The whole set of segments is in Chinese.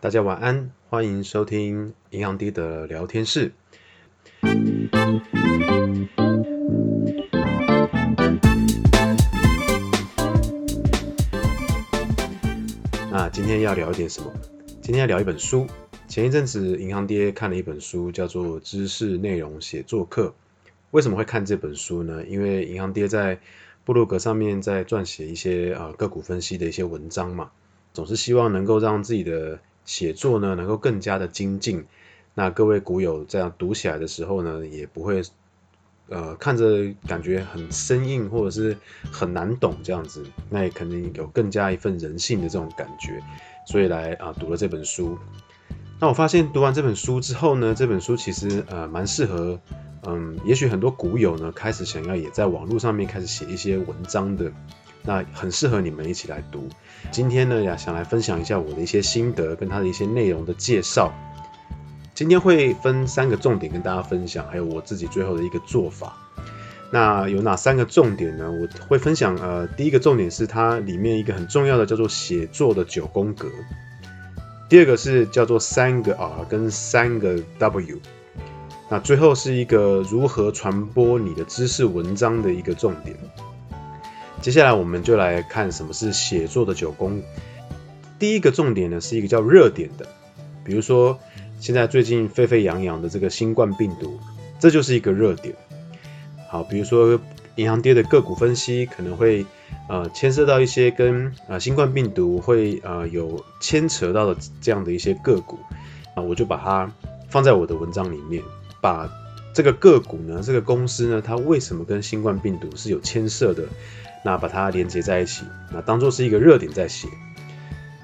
大家晚安，欢迎收听银行爹的聊天室。那今天要聊一点什么？今天要聊一本书。前一阵子银行爹看了一本书，叫做《知识内容写作课》。为什么会看这本书呢？因为银行爹在部落格上面在撰写一些呃个股分析的一些文章嘛，总是希望能够让自己的写作呢，能够更加的精进。那各位股友这样读起来的时候呢，也不会呃看着感觉很生硬或者是很难懂这样子，那也肯定有更加一份人性的这种感觉，所以来啊、读了这本书。那我发现读完这本书之后呢，这本书其实呃蛮适合，嗯，也许很多股友呢开始想要也在网络上面开始写一些文章的。那很适合你们一起来读。今天呢，呀，想来分享一下我的一些心得跟他的一些内容的介绍。今天会分三个重点跟大家分享，还有我自己最后的一个做法。那有哪三个重点呢？我会分享。呃，第一个重点是它里面一个很重要的叫做写作的九宫格。第二个是叫做三个 R 跟三个 W。那最后是一个如何传播你的知识文章的一个重点。接下来我们就来看什么是写作的九宫。第一个重点呢，是一个叫热点的，比如说现在最近沸沸扬扬的这个新冠病毒，这就是一个热点。好，比如说银行跌的个股分析可能会呃牵涉到一些跟呃新冠病毒会呃有牵扯到的这样的一些个股啊，我就把它放在我的文章里面，把这个个股呢，这个公司呢，它为什么跟新冠病毒是有牵涉的？那把它连接在一起，那当做是一个热点在写。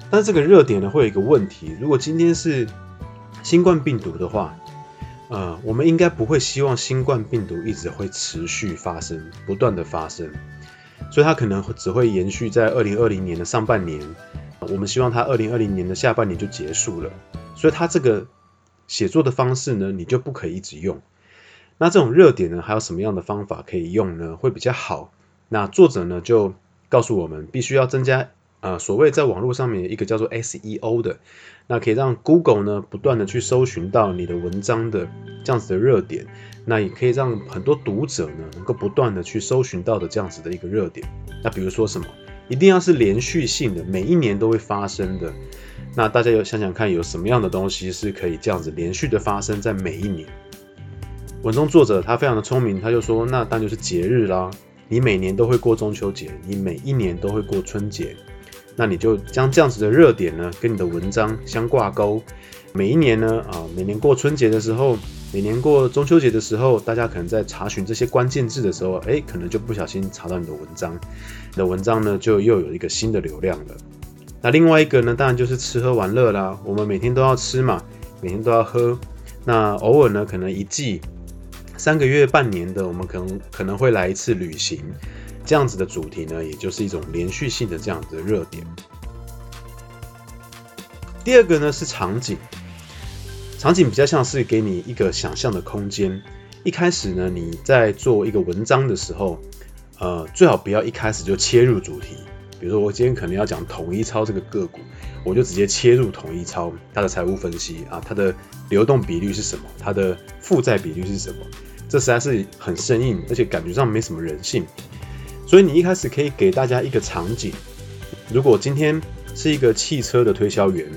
但是这个热点呢，会有一个问题：如果今天是新冠病毒的话，呃，我们应该不会希望新冠病毒一直会持续发生，不断的发生。所以它可能只会延续在二零二零年的上半年。我们希望它二零二零年的下半年就结束了。所以它这个写作的方式呢，你就不可以一直用。那这种热点呢，还有什么样的方法可以用呢？会比较好？那作者呢就告诉我们，必须要增加呃所谓在网络上面一个叫做 SEO 的，那可以让 Google 呢不断的去搜寻到你的文章的这样子的热点，那也可以让很多读者呢能够不断的去搜寻到的这样子的一个热点。那比如说什么，一定要是连续性的，每一年都会发生的。那大家有想想看，有什么样的东西是可以这样子连续的发生在每一年？文中作者他非常的聪明，他就说，那当然就是节日啦。你每年都会过中秋节，你每一年都会过春节，那你就将这样子的热点呢，跟你的文章相挂钩。每一年呢，啊，每年过春节的时候，每年过中秋节的时候，大家可能在查询这些关键字的时候，哎，可能就不小心查到你的文章，你的文章呢就又有一个新的流量了。那另外一个呢，当然就是吃喝玩乐啦。我们每天都要吃嘛，每天都要喝，那偶尔呢，可能一季。三个月、半年的，我们可能可能会来一次旅行，这样子的主题呢，也就是一种连续性的这样子的热点。第二个呢是场景，场景比较像是给你一个想象的空间。一开始呢，你在做一个文章的时候，呃，最好不要一开始就切入主题。比如说，我今天可能要讲统一超这个个股，我就直接切入统一超它的财务分析啊，它的流动比率是什么，它的负债比率是什么。这实在是很生硬，而且感觉上没什么人性。所以你一开始可以给大家一个场景：如果今天是一个汽车的推销员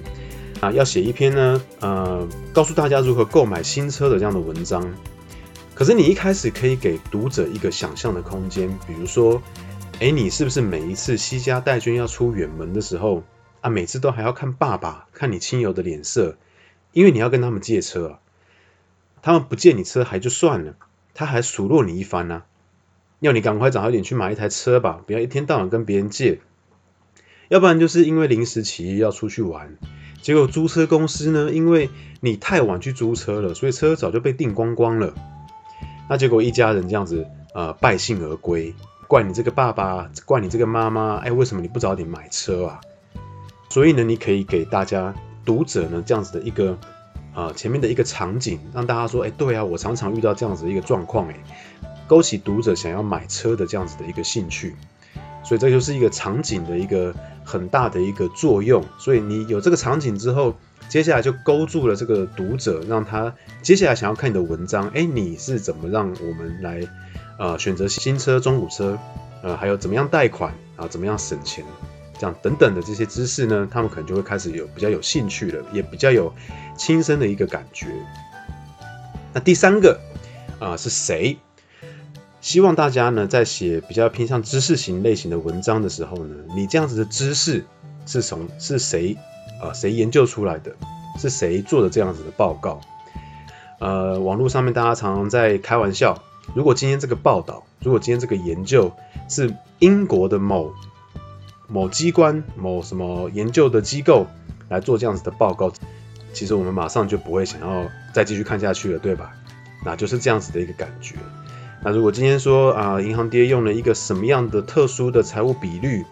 啊，要写一篇呢，呃，告诉大家如何购买新车的这样的文章。可是你一开始可以给读者一个想象的空间，比如说，哎，你是不是每一次西家带军要出远门的时候啊，每次都还要看爸爸、看你亲友的脸色，因为你要跟他们借车啊。他们不借你车还就算了，他还数落你一番呢、啊，要你赶快早一点去买一台车吧，不要一天到晚跟别人借。要不然就是因为临时起意要出去玩，结果租车公司呢，因为你太晚去租车了，所以车早就被订光光了。那结果一家人这样子呃败兴而归，怪你这个爸爸，怪你这个妈妈，哎，为什么你不早点买车啊？所以呢，你可以给大家读者呢这样子的一个。啊，前面的一个场景，让大家说，哎，对啊，我常常遇到这样子的一个状况，哎，勾起读者想要买车的这样子的一个兴趣。所以这就是一个场景的一个很大的一个作用。所以你有这个场景之后，接下来就勾住了这个读者，让他接下来想要看你的文章。哎，你是怎么让我们来呃选择新车、中古车，呃，还有怎么样贷款啊，怎么样省钱，这样等等的这些知识呢？他们可能就会开始有比较有兴趣了，也比较有亲身的一个感觉。那第三个啊、是谁？希望大家呢在写比较偏向知识型类型的文章的时候呢，你这样子的知识是从是谁啊谁研究出来的？是谁做的这样子的报告？呃，网络上面大家常常在开玩笑，如果今天这个报道，如果今天这个研究是英国的某某机关、某什么研究的机构来做这样子的报告，其实我们马上就不会想要再继续看下去了，对吧？那就是这样子的一个感觉。那如果今天说啊，银行爹用了一个什么样的特殊的财务比率，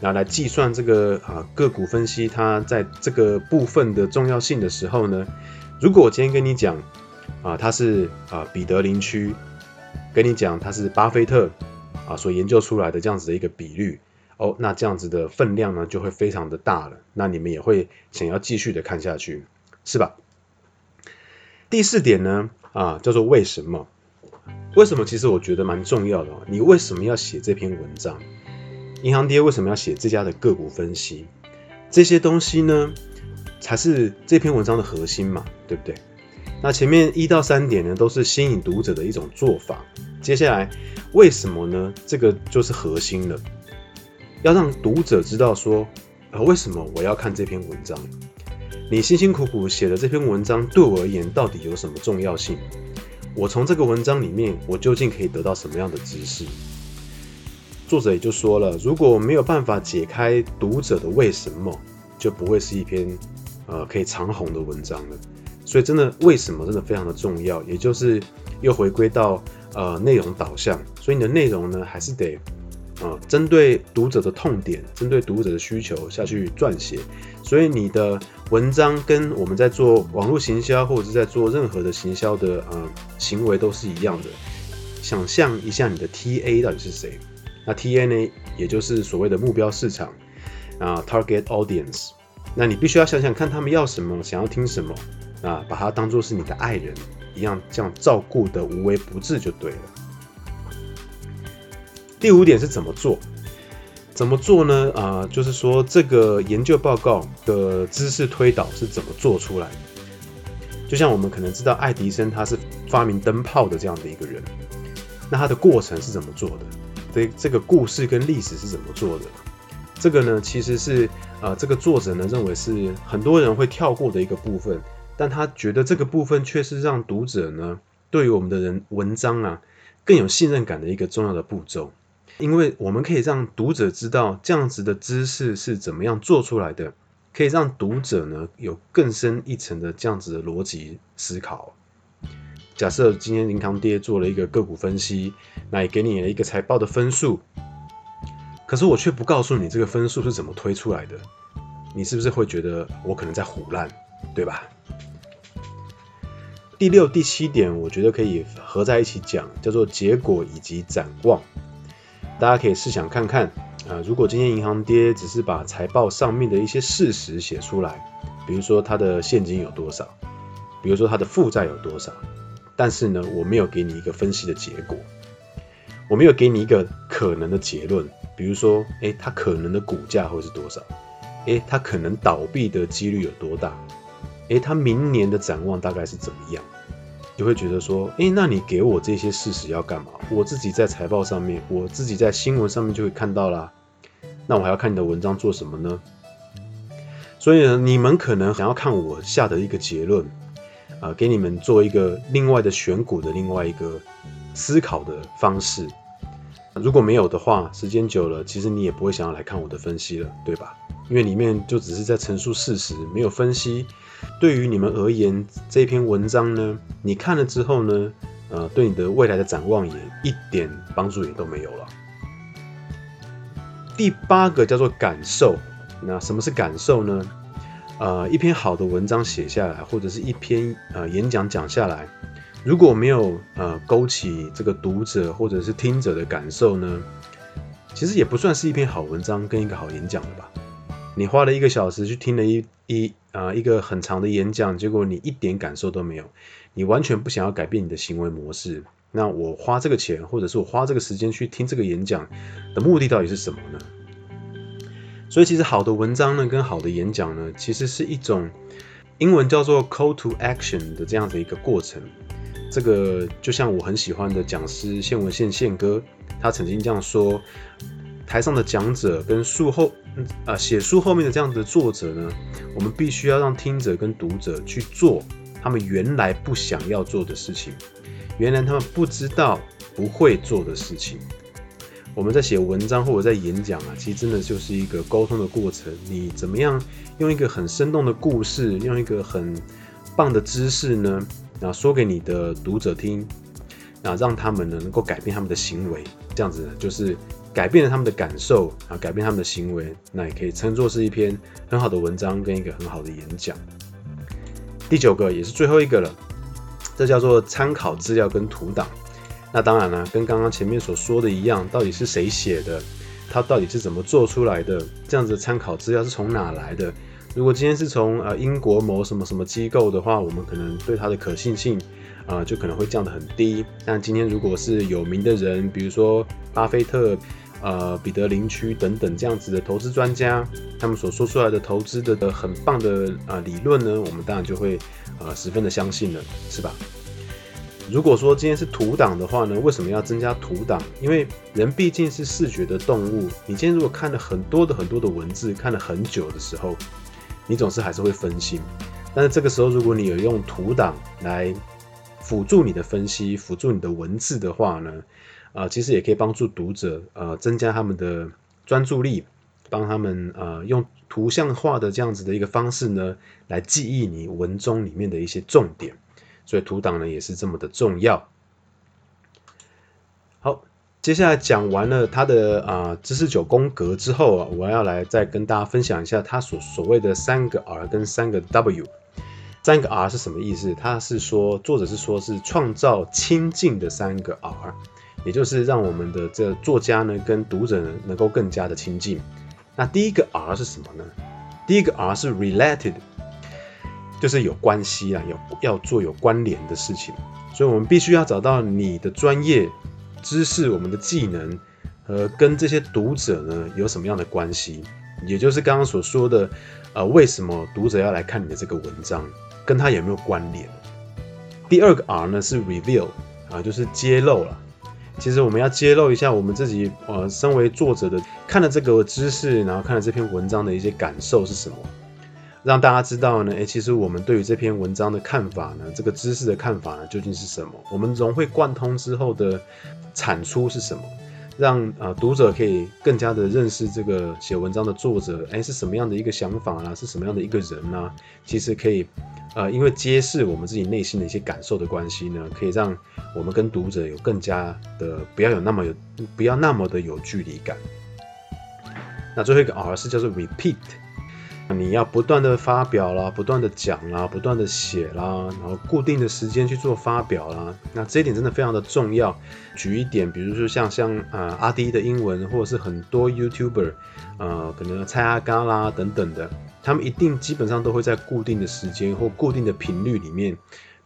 然后来计算这个啊个股分析它在这个部分的重要性的时候呢，如果我今天跟你讲啊，它是啊彼得林区，跟你讲它是巴菲特啊所研究出来的这样子的一个比率，哦，那这样子的分量呢就会非常的大了，那你们也会想要继续的看下去，是吧？第四点呢啊叫做为什么？为什么？其实我觉得蛮重要的。你为什么要写这篇文章？银行爹为什么要写这家的个股分析？这些东西呢，才是这篇文章的核心嘛，对不对？那前面一到三点呢，都是吸引读者的一种做法。接下来为什么呢？这个就是核心了，要让读者知道说，啊，为什么我要看这篇文章？你辛辛苦苦写的这篇文章对我而言到底有什么重要性？我从这个文章里面，我究竟可以得到什么样的知识？作者也就说了，如果没有办法解开读者的为什么，就不会是一篇呃可以长红的文章了。所以真的为什么真的非常的重要，也就是又回归到呃内容导向。所以你的内容呢，还是得呃针对读者的痛点，针对读者的需求下去撰写。所以你的文章跟我们在做网络行销或者是在做任何的行销的呃行为都是一样的。想象一下你的 TA 到底是谁？那 TA 呢，也就是所谓的目标市场啊，target audience。那你必须要想想看他们要什么，想要听什么啊，把它当做是你的爱人一样，这样照顾的无微不至就对了。第五点是怎么做？怎么做呢？啊、就是说这个研究报告的知识推导是怎么做出来的？就像我们可能知道爱迪生他是发明灯泡的这样的一个人，那他的过程是怎么做的？这这个故事跟历史是怎么做的？这个呢，其实是啊、呃，这个作者呢认为是很多人会跳过的一个部分，但他觉得这个部分却是让读者呢对于我们的人文章啊更有信任感的一个重要的步骤。因为我们可以让读者知道这样子的知识是怎么样做出来的，可以让读者呢有更深一层的这样子的逻辑思考。假设今天银行爹做了一个个股分析，那也给你了一个财报的分数，可是我却不告诉你这个分数是怎么推出来的，你是不是会觉得我可能在胡烂，对吧？第六、第七点，我觉得可以合在一起讲，叫做结果以及展望。大家可以试想看看，啊，如果今天银行爹只是把财报上面的一些事实写出来，比如说它的现金有多少，比如说它的负债有多少，但是呢，我没有给你一个分析的结果，我没有给你一个可能的结论，比如说，诶，它可能的股价会是多少，诶，它可能倒闭的几率有多大，诶，他明年的展望大概是怎么样？就会觉得说，诶，那你给我这些事实要干嘛？我自己在财报上面，我自己在新闻上面就会看到啦。那我还要看你的文章做什么呢？所以呢，你们可能想要看我下的一个结论，啊、给你们做一个另外的选股的另外一个思考的方式。如果没有的话，时间久了，其实你也不会想要来看我的分析了，对吧？因为里面就只是在陈述事实，没有分析。对于你们而言，这篇文章呢，你看了之后呢，呃，对你的未来的展望也一点帮助也都没有了。第八个叫做感受，那什么是感受呢？呃，一篇好的文章写下来，或者是一篇呃演讲讲下来，如果没有呃勾起这个读者或者是听者的感受呢，其实也不算是一篇好文章跟一个好演讲了吧？你花了一个小时去听了一一啊、一个很长的演讲，结果你一点感受都没有，你完全不想要改变你的行为模式。那我花这个钱，或者是我花这个时间去听这个演讲的目的到底是什么呢？所以其实好的文章呢，跟好的演讲呢，其实是一种英文叫做 call to action 的这样的一个过程。这个就像我很喜欢的讲师谢文宪宪哥，他曾经这样说：台上的讲者跟书后啊写书后面的这样子的作者呢，我们必须要让听者跟读者去做他们原来不想要做的事情，原来他们不知道不会做的事情。我们在写文章或者在演讲啊，其实真的就是一个沟通的过程。你怎么样用一个很生动的故事，用一个很棒的知识呢？那说给你的读者听，那让他们呢能够改变他们的行为，这样子呢就是改变了他们的感受啊，改变他们的行为，那也可以称作是一篇很好的文章跟一个很好的演讲。第九个也是最后一个了，这叫做参考资料跟图档。那当然了，跟刚刚前面所说的一样，到底是谁写的，他到底是怎么做出来的，这样子参考资料是从哪来的？如果今天是从呃英国某什么什么机构的话，我们可能对它的可信性啊、就可能会降得很低。但今天如果是有名的人，比如说巴菲特、呃彼得林区等等这样子的投资专家，他们所说出来的投资的很棒的啊、呃、理论呢，我们当然就会呃十分的相信了，是吧？如果说今天是图档的话呢，为什么要增加图档？因为人毕竟是视觉的动物，你今天如果看了很多的很多的文字，看了很久的时候。你总是还是会分心，但是这个时候，如果你有用图档来辅助你的分析、辅助你的文字的话呢，啊、其实也可以帮助读者呃增加他们的专注力，帮他们呃用图像化的这样子的一个方式呢，来记忆你文中里面的一些重点，所以图档呢也是这么的重要。好。接下来讲完了他的啊、知识九宫格之后啊，我要来再跟大家分享一下他所所谓的三个 R 跟三个 W。三个 R 是什么意思？他是说作者是说是创造亲近的三个 R，也就是让我们的这作家呢跟读者呢能够更加的亲近。那第一个 R 是什么呢？第一个 R 是 related，就是有关系啊，有要做有关联的事情，所以我们必须要找到你的专业。知识，我们的技能，和跟这些读者呢有什么样的关系？也就是刚刚所说的，呃，为什么读者要来看你的这个文章，跟他有没有关联？第二个 R 呢是 reveal 啊，就是揭露了。其实我们要揭露一下我们自己，呃，身为作者的看了这个知识，然后看了这篇文章的一些感受是什么。让大家知道呢，诶，其实我们对于这篇文章的看法呢，这个知识的看法呢，究竟是什么？我们融会贯通之后的产出是什么？让啊、呃、读者可以更加的认识这个写文章的作者，诶，是什么样的一个想法啦？是什么样的一个人啊？其实可以，呃，因为揭示我们自己内心的一些感受的关系呢，可以让我们跟读者有更加的不要有那么有不要那么的有距离感。那最后一个 R 是叫做 repeat。你要不断的发表啦，不断的讲啦，不断的写啦，然后固定的时间去做发表啦。那这一点真的非常的重要。举一点，比如说像像啊阿迪的英文，或者是很多 YouTuber，呃，可能蔡阿嘎啦等等的，他们一定基本上都会在固定的时间或固定的频率里面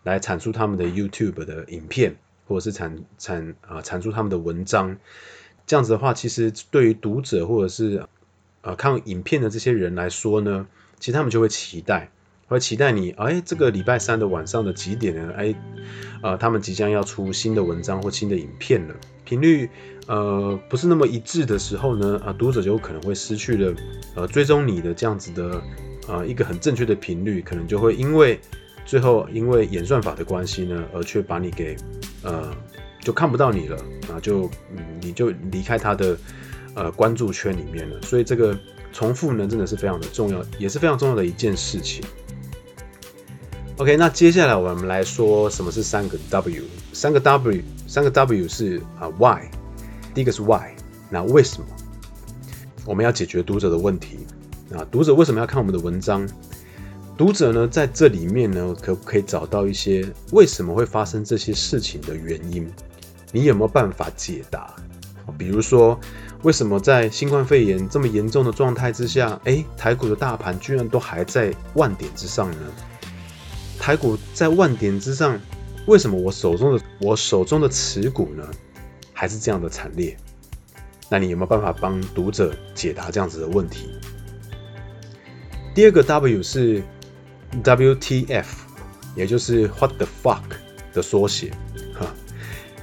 来产出他们的 YouTube 的影片，或者是产产啊产出他们的文章。这样子的话，其实对于读者或者是呃，看影片的这些人来说呢，其实他们就会期待，会期待你，哎，这个礼拜三的晚上的几点呢？哎，呃，他们即将要出新的文章或新的影片了。频率呃不是那么一致的时候呢，啊、读者就有可能会失去了呃追踪你的这样子的呃一个很正确的频率，可能就会因为最后因为演算法的关系呢，而却把你给呃就看不到你了啊，就嗯你就离开他的。呃，关注圈里面了，所以这个重复呢，真的是非常的重要，也是非常重要的一件事情。OK，那接下来我们来说什么是三个 W，三个 W，三个 W 是啊 Why，第一个是 Why，那为什么？我们要解决读者的问题啊，读者为什么要看我们的文章？读者呢，在这里面呢，可不可以找到一些为什么会发生这些事情的原因？你有没有办法解答？比如说。为什么在新冠肺炎这么严重的状态之下，诶，台股的大盘居然都还在万点之上呢？台股在万点之上，为什么我手中的我手中的持股呢，还是这样的惨烈？那你有没有办法帮读者解答这样子的问题？第二个 W 是 WTF，也就是 What the fuck 的缩写。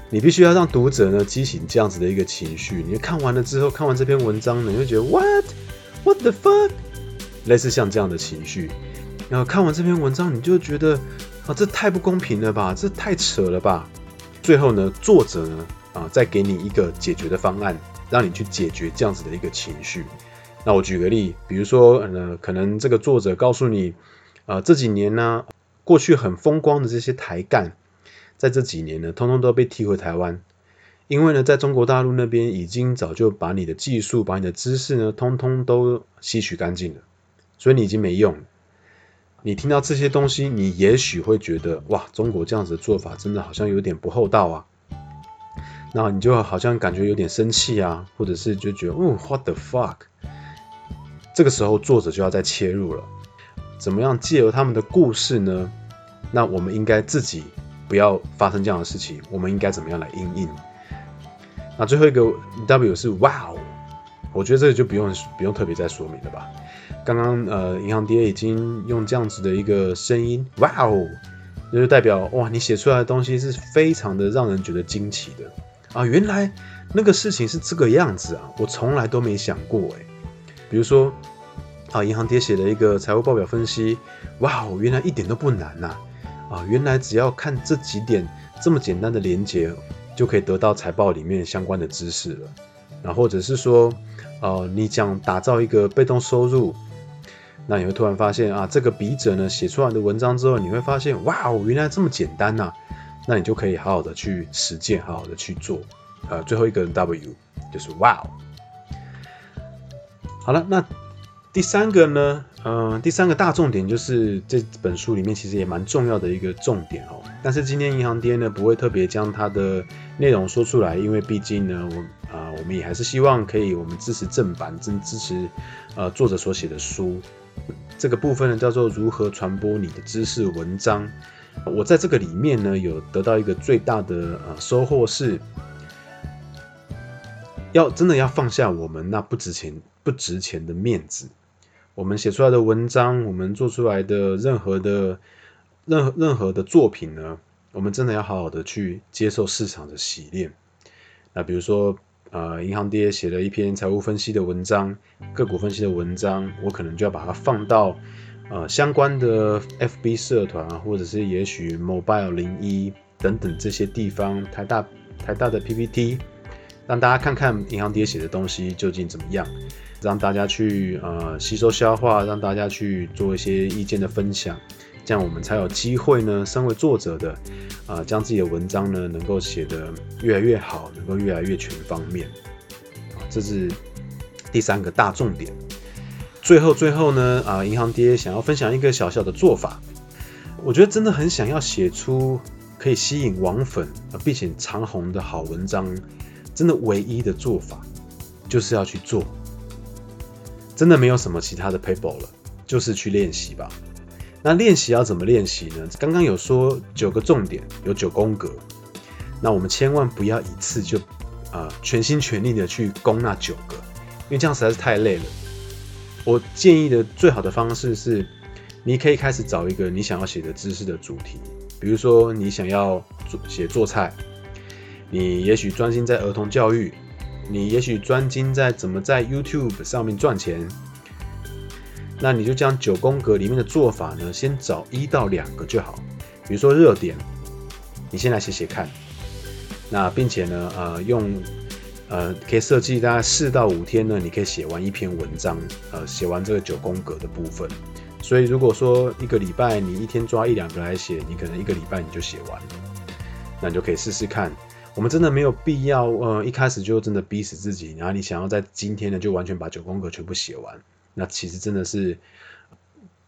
你必须要让读者呢激起这样子的一个情绪。你看完了之后，看完这篇文章呢，你会觉得 What What the fuck，类似像这样的情绪。然后看完这篇文章，你就觉得啊，这太不公平了吧，这太扯了吧。最后呢，作者呢啊，再给你一个解决的方案。让你去解决这样子的一个情绪。那我举个例，比如说，呃，可能这个作者告诉你，呃，这几年呢，过去很风光的这些台干，在这几年呢，通通都被踢回台湾，因为呢，在中国大陆那边已经早就把你的技术、把你的知识呢，通通都吸取干净了，所以你已经没用。你听到这些东西，你也许会觉得，哇，中国这样子的做法真的好像有点不厚道啊。那你就好像感觉有点生气啊，或者是就觉得，哦，what the fuck？这个时候作者就要再切入了，怎么样借由他们的故事呢？那我们应该自己不要发生这样的事情，我们应该怎么样来应应？那最后一个 W 是 Wow，我觉得这个就不用不用特别再说明了吧？刚刚呃，银行爹已经用这样子的一个声音，Wow，那就代表哇，你写出来的东西是非常的让人觉得惊奇的。啊，原来那个事情是这个样子啊！我从来都没想过诶。比如说，啊，银行爹写的一个财务报表分析，哇，原来一点都不难呐！啊原来只要看这几点这么简单的连接，就可以得到财报里面相关的知识了。那或者是说，呃，你讲打造一个被动收入，那你会突然发现啊，这个笔者呢写出来的文章之后，你会发现，哇哦，原来这么简单呐！那你就可以好好的去实践，好好的去做。呃，最后一个 W 就是 Wow。好了，那第三个呢？嗯、第三个大重点就是这本书里面其实也蛮重要的一个重点哦。但是今天银行爹呢不会特别将它的内容说出来，因为毕竟呢，我啊、我们也还是希望可以我们支持正版，真支持呃作者所写的书。这个部分呢叫做如何传播你的知识文章。我在这个里面呢，有得到一个最大的呃收获是，要真的要放下我们那不值钱不值钱的面子。我们写出来的文章，我们做出来的任何的任何任何的作品呢，我们真的要好好的去接受市场的洗练。那比如说，呃，银行爹写了一篇财务分析的文章，个股分析的文章，我可能就要把它放到。呃，相关的 FB 社团，或者是也许 Mobile 零一等等这些地方，台大台大的 PPT，让大家看看银行爹写的东西究竟怎么样，让大家去呃吸收消化，让大家去做一些意见的分享，这样我们才有机会呢，身为作者的啊、将自己的文章呢能够写得越来越好，能够越来越全方面，这是第三个大重点。最后，最后呢，啊，银行爹想要分享一个小小的做法，我觉得真的很想要写出可以吸引网粉啊并且长红的好文章，真的唯一的做法就是要去做，真的没有什么其他的 paper 了，就是去练习吧。那练习要怎么练习呢？刚刚有说九个重点，有九宫格，那我们千万不要一次就啊全心全力的去攻那九个，因为这样实在是太累了。我建议的最好的方式是，你可以开始找一个你想要写的知识的主题，比如说你想要做写做菜，你也许专心在儿童教育，你也许专精在怎么在 YouTube 上面赚钱，那你就将九宫格里面的做法呢，先找一到两个就好，比如说热点，你先来写写看，那并且呢，呃，用。呃，可以设计大概四到五天呢，你可以写完一篇文章，呃，写完这个九宫格的部分。所以如果说一个礼拜你一天抓一两个来写，你可能一个礼拜你就写完了。那你就可以试试看。我们真的没有必要，呃，一开始就真的逼死自己，然后你想要在今天呢就完全把九宫格全部写完，那其实真的是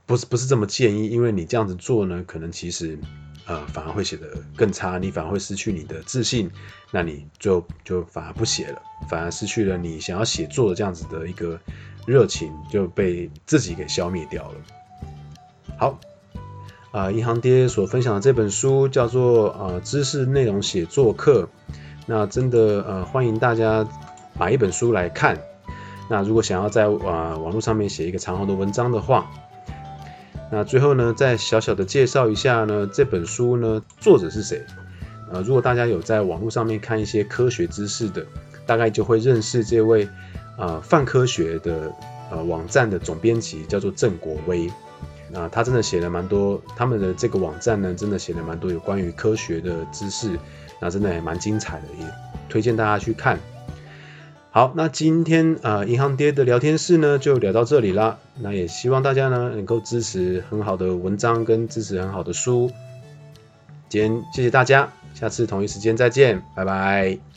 不是不是这么建议，因为你这样子做呢，可能其实呃，反而会写得更差，你反而会失去你的自信，那你就就反而不写了，反而失去了你想要写作的这样子的一个热情，就被自己给消灭掉了。好，啊、呃，银行爹所分享的这本书叫做呃知识内容写作课，那真的呃欢迎大家买一本书来看。那如果想要在啊、网络上面写一个长红的文章的话，那最后呢，再小小的介绍一下呢，这本书呢，作者是谁？呃，如果大家有在网络上面看一些科学知识的，大概就会认识这位呃泛科学的呃网站的总编辑，叫做郑国威。那他真的写了蛮多，他们的这个网站呢，真的写了蛮多有关于科学的知识，那真的也蛮精彩的，也推荐大家去看。好，那今天啊，银行爹的聊天室呢就聊到这里啦。那也希望大家呢能够支持很好的文章跟支持很好的书。今天谢谢大家，下次同一时间再见，拜拜。